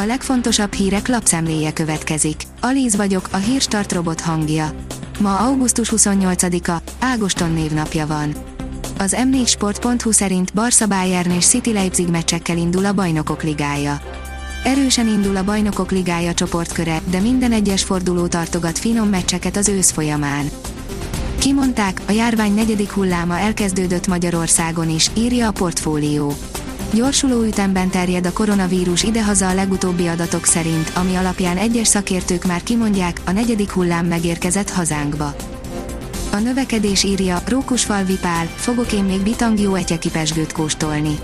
A legfontosabb hírek lapszemléje következik. Alíz vagyok, a hírstart robot hangja. Ma augusztus 28-a, Ágoston névnapja van. Az m4sport.hu szerint Barca Bayern és City Leipzig meccsekkel indul a Bajnokok Ligája. Erősen indul a Bajnokok Ligája csoportköre, de minden egyes forduló tartogat finom meccseket az ősz folyamán. Kimondták, a járvány negyedik hulláma elkezdődött Magyarországon is, írja a portfólió. Gyorsuló ütemben terjed a koronavírus idehaza a legutóbbi adatok szerint, ami alapján egyes szakértők már kimondják, a negyedik hullám megérkezett hazánkba. A növekedés írja, Rókusfalvi Pál, fogok én még bitang jó etyeki pesgőt kóstolni.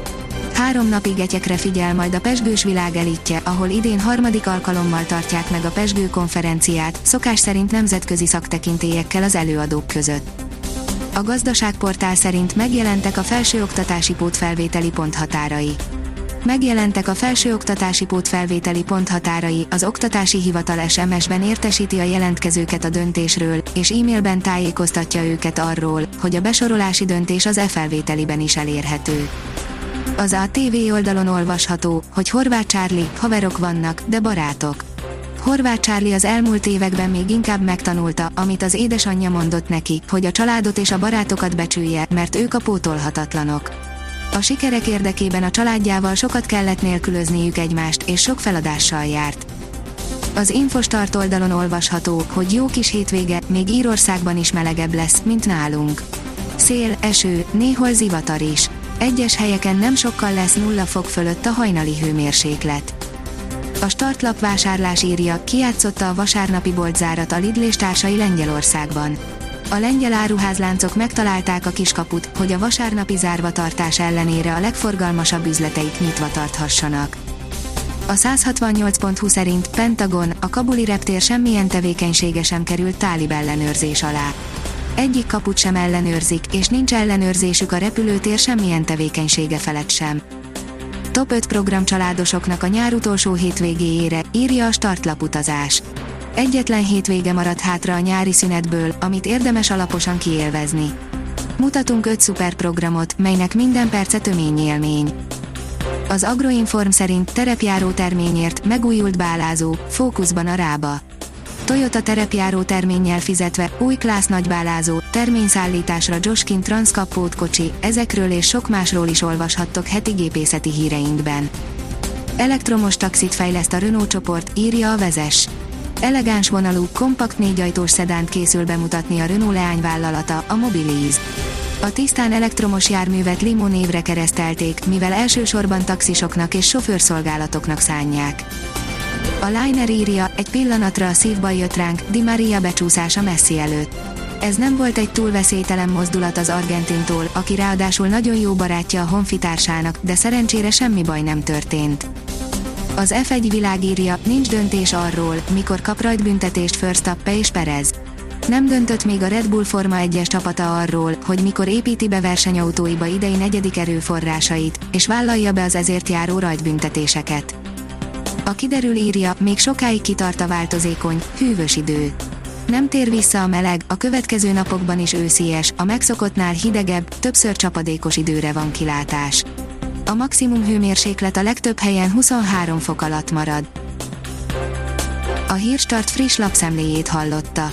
Három napig etyekre figyel majd a pesgős világ elitje, ahol idén harmadik alkalommal tartják meg a pesgő konferenciát, szokás szerint nemzetközi szaktekintélyekkel az előadók között. A gazdaságportál szerint megjelentek a felsőoktatási pótfelvételi ponthatárai. Megjelentek a felsőoktatási pótfelvételi ponthatárai, az Oktatási Hivatal SMS-ben értesíti a jelentkezőket a döntésről, és e-mailben tájékoztatja őket arról, hogy a besorolási döntés az e-felvételiben is elérhető. Az ATV oldalon olvasható, hogy Horváth Csárli, haverok vannak, de barátok. Horváth Csárli az elmúlt években még inkább megtanulta, amit az édesanyja mondott neki, hogy a családot és a barátokat becsülje, mert ők a pótolhatatlanok. A sikerek érdekében a családjával sokat kellett nélkülözniük egymást, és sok feladással járt. Az Infostart oldalon olvasható, hogy jó kis hétvége, még Írországban is melegebb lesz, mint nálunk. Szél, eső, néhol zivatar is. Egyes helyeken nem sokkal lesz nulla fok fölött a hajnali hőmérséklet. A startlap vásárlás írja, kiátszotta a vasárnapi boltzárat a Lidl és társai Lengyelországban. A lengyel áruházláncok megtalálták a kiskaput, hogy a vasárnapi zárva tartás ellenére a legforgalmasabb üzleteik nyitva tarthassanak. A 168.20 szerint Pentagon, a kabuli reptér semmilyen tevékenysége sem került tálib ellenőrzés alá. Egyik kaput sem ellenőrzik, és nincs ellenőrzésük a repülőtér semmilyen tevékenysége felett sem. Top 5 program családosoknak a nyár utolsó hétvégéjére, írja a startlaputazás. Egyetlen hétvége maradt hátra a nyári szünetből, amit érdemes alaposan kiélvezni. Mutatunk 5 szuperprogramot, melynek minden perce tömény élmény. Az Agroinform szerint terepjáró terményért megújult bálázó, fókuszban a rába. Toyota terepjáró terménnyel fizetve, új klász nagybálázó, terményszállításra Joskin Transkapót kocsi, ezekről és sok másról is olvashattok heti gépészeti híreinkben. Elektromos taxit fejleszt a Renault csoport, írja a vezes. Elegáns vonalú, kompakt négyajtós szedánt készül bemutatni a Renault leányvállalata, a Mobilize. A tisztán elektromos járművet Limo névre keresztelték, mivel elsősorban taxisoknak és sofőrszolgálatoknak szánják. A Liner írja, egy pillanatra a szívbaj jött ránk, Di Maria becsúszása Messi előtt. Ez nem volt egy túl mozdulat az Argentintól, aki ráadásul nagyon jó barátja a honfitársának, de szerencsére semmi baj nem történt. Az F1 világírja, nincs döntés arról, mikor kap rajtbüntetést Verstappen és Perez. Nem döntött még a Red Bull Forma 1-es csapata arról, hogy mikor építi be versenyautóiba idei negyedik erőforrásait, és vállalja be az ezért járó rajtbüntetéseket. A kiderül írja, még sokáig kitart a változékony, hűvös idő. Nem tér vissza a meleg, a következő napokban is őszies, a megszokottnál hidegebb, többször csapadékos időre van kilátás. A maximum hőmérséklet a legtöbb helyen 23 fok alatt marad. A Hírstart friss lapszemléjét hallotta.